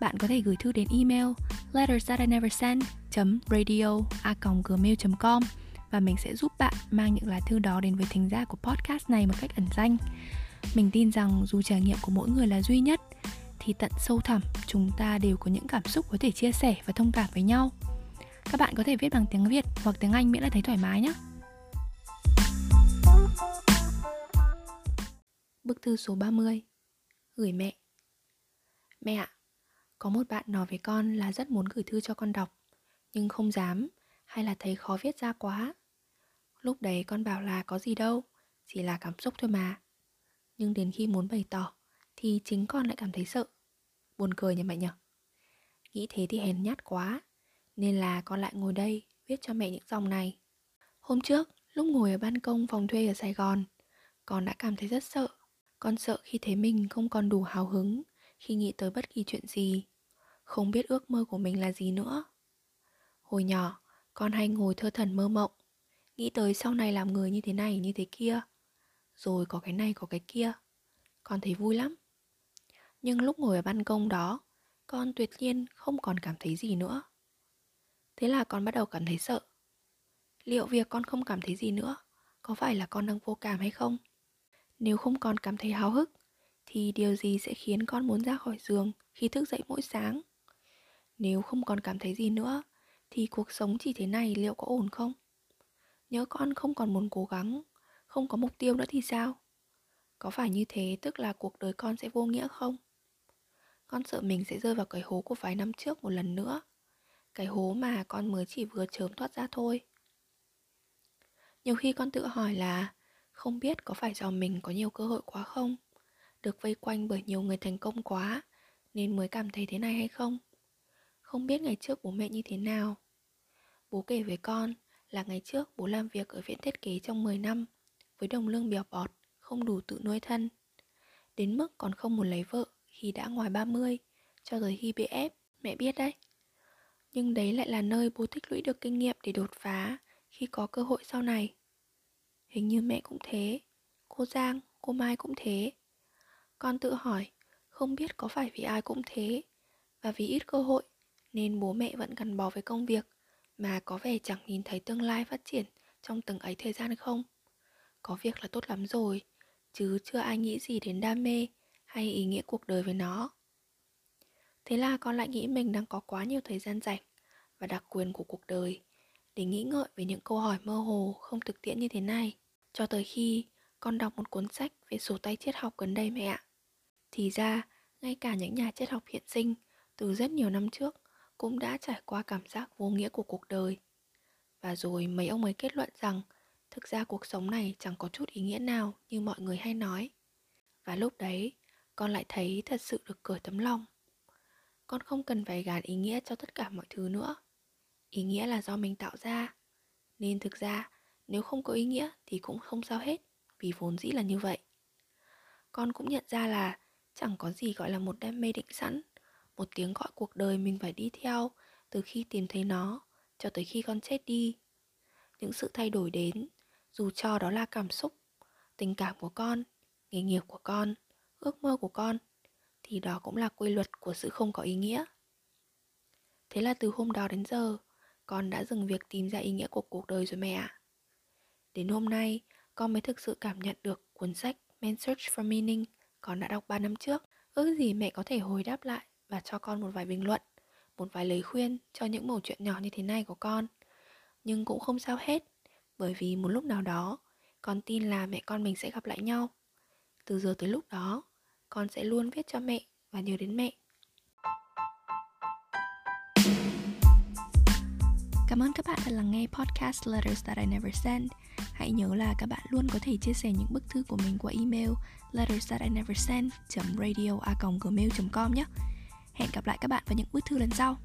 Bạn có thể gửi thư đến email letters that I never send radio gmail.com và mình sẽ giúp bạn mang những lá thư đó đến với thính giả của podcast này một cách ẩn danh. Mình tin rằng dù trải nghiệm của mỗi người là duy nhất thì tận sâu thẳm chúng ta đều có những cảm xúc có thể chia sẻ và thông cảm với nhau. Các bạn có thể viết bằng tiếng Việt hoặc tiếng Anh miễn là thấy thoải mái nhé. Bức thư số 30 Gửi mẹ Mẹ ạ, có một bạn nói với con là rất muốn gửi thư cho con đọc, Nhưng không dám, hay là thấy khó viết ra quá. Lúc đấy con bảo là có gì đâu, Chỉ là cảm xúc thôi mà. Nhưng đến khi muốn bày tỏ, Thì chính con lại cảm thấy sợ. Buồn cười nhỉ mẹ nhỉ? Nghĩ thế thì hèn nhát quá, Nên là con lại ngồi đây Viết cho mẹ những dòng này. Hôm trước, lúc ngồi ở ban công phòng thuê ở Sài Gòn, Con đã cảm thấy rất sợ. Con sợ khi thấy mình không còn đủ hào hứng khi nghĩ tới bất kỳ chuyện gì. Không biết ước mơ của mình là gì nữa. Hồi nhỏ, con hay ngồi thơ thần mơ mộng, nghĩ tới sau này làm người như thế này, như thế kia, rồi có cái này, có cái kia. Con thấy vui lắm. Nhưng lúc ngồi ở ban công đó, con tuyệt nhiên không còn cảm thấy gì nữa. Thế là con bắt đầu cảm thấy sợ. Liệu việc con không cảm thấy gì nữa, có phải là con đang vô cảm hay không? Nếu không còn cảm thấy háo hức thì điều gì sẽ khiến con muốn ra khỏi giường khi thức dậy mỗi sáng? Nếu không còn cảm thấy gì nữa, thì cuộc sống chỉ thế này liệu có ổn không? Nhớ con không còn muốn cố gắng, không có mục tiêu nữa thì sao? Có phải như thế tức là cuộc đời con sẽ vô nghĩa không? Con sợ mình sẽ rơi vào cái hố của vài năm trước một lần nữa, cái hố mà con mới chỉ vừa chớm thoát ra thôi. Nhiều khi con tự hỏi là không biết có phải do mình có nhiều cơ hội quá không? Được vây quanh bởi nhiều người thành công quá, nên mới cảm thấy thế này hay không? Không biết ngày trước bố mẹ như thế nào. Bố kể với con là ngày trước bố làm việc ở viện thiết kế trong 10 năm, với đồng lương bèo bọt, không đủ tự nuôi thân. Đến mức còn không muốn lấy vợ khi đã ngoài 30 cho tới khi bị ép, mẹ biết đấy. Nhưng đấy lại là nơi bố tích lũy được kinh nghiệm để đột phá khi có cơ hội sau này. Hình như mẹ cũng thế, cô giang, cô mai cũng thế con tự hỏi, không biết có phải vì ai cũng thế và vì ít cơ hội nên bố mẹ vẫn gắn bó với công việc mà có vẻ chẳng nhìn thấy tương lai phát triển trong từng ấy thời gian không? Có việc là tốt lắm rồi, chứ chưa ai nghĩ gì đến đam mê hay ý nghĩa cuộc đời với nó. Thế là con lại nghĩ mình đang có quá nhiều thời gian rảnh và đặc quyền của cuộc đời để nghĩ ngợi về những câu hỏi mơ hồ không thực tiễn như thế này cho tới khi con đọc một cuốn sách về sổ tay triết học gần đây mẹ ạ. Thì ra, ngay cả những nhà triết học hiện sinh từ rất nhiều năm trước cũng đã trải qua cảm giác vô nghĩa của cuộc đời. Và rồi mấy ông ấy kết luận rằng thực ra cuộc sống này chẳng có chút ý nghĩa nào như mọi người hay nói. Và lúc đấy, con lại thấy thật sự được cởi tấm lòng. Con không cần phải gạt ý nghĩa cho tất cả mọi thứ nữa. Ý nghĩa là do mình tạo ra. Nên thực ra, nếu không có ý nghĩa thì cũng không sao hết, vì vốn dĩ là như vậy. Con cũng nhận ra là Chẳng có gì gọi là một đam mê định sẵn. Một tiếng gọi cuộc đời mình phải đi theo, Từ khi tìm thấy nó, Cho tới khi con chết đi. Những sự thay đổi đến, Dù cho đó là cảm xúc, Tình cảm của con, Nghề nghiệp của con, Ước mơ của con, Thì đó cũng là quy luật của sự không có ý nghĩa. Thế là từ hôm đó đến giờ, Con đã dừng việc tìm ra ý nghĩa của cuộc đời rồi mẹ ạ. Đến hôm nay, Con mới thực sự cảm nhận được cuốn sách Men Search for Meaning con đã đọc 3 năm trước. Ước gì mẹ có thể hồi đáp lại và cho con một vài bình luận, một vài lời khuyên cho những mẩu chuyện nhỏ như thế này của con. Nhưng cũng không sao hết, bởi vì một lúc nào đó, con tin là mẹ con mình sẽ gặp lại nhau. Từ giờ tới lúc đó, con sẽ luôn viết cho mẹ và nhớ đến mẹ. Cảm ơn các bạn đã lắng nghe podcast Letters That I Never send Hãy nhớ là các bạn luôn có thể chia sẻ những bức thư của mình qua email letters that I never sent radio com nhé. Hẹn gặp lại các bạn vào những bức thư lần sau.